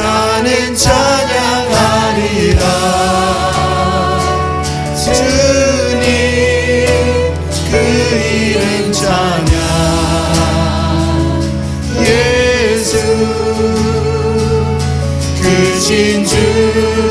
나는 찬양하리라. 주님 그 이름 찬양. 예수 크신 주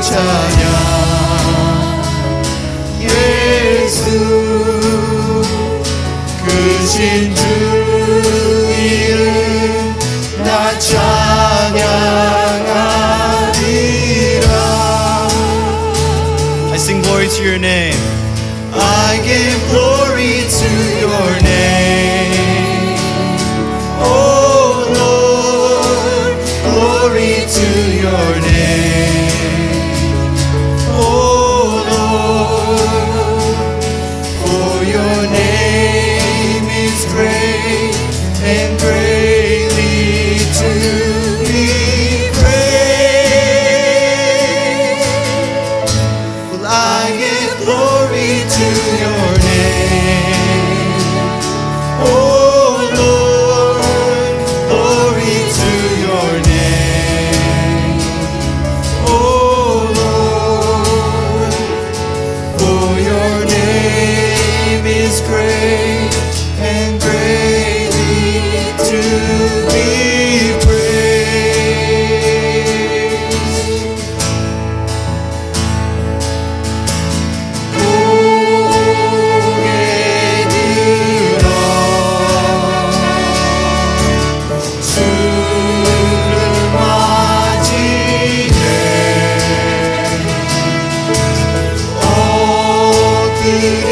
찬양 예수 크신 주 이름 나 찬양하리라 I sing glory to your name. I give glory to You.